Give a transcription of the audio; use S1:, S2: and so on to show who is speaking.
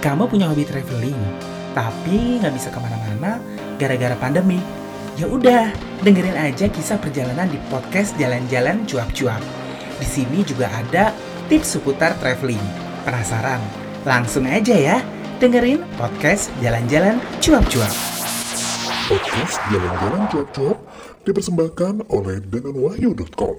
S1: Kamu punya hobi traveling, tapi nggak bisa ke mana-mana gara-gara pandemi. Ya udah, dengerin aja kisah perjalanan di podcast Jalan-Jalan Cuap-Cuap. Di sini juga ada tips seputar traveling. Penasaran? Langsung aja ya, dengerin podcast Jalan-Jalan Cuap-Cuap.
S2: Podcast Jalan-Jalan Cuap-Cuap dipersembahkan oleh denganwahyu.com.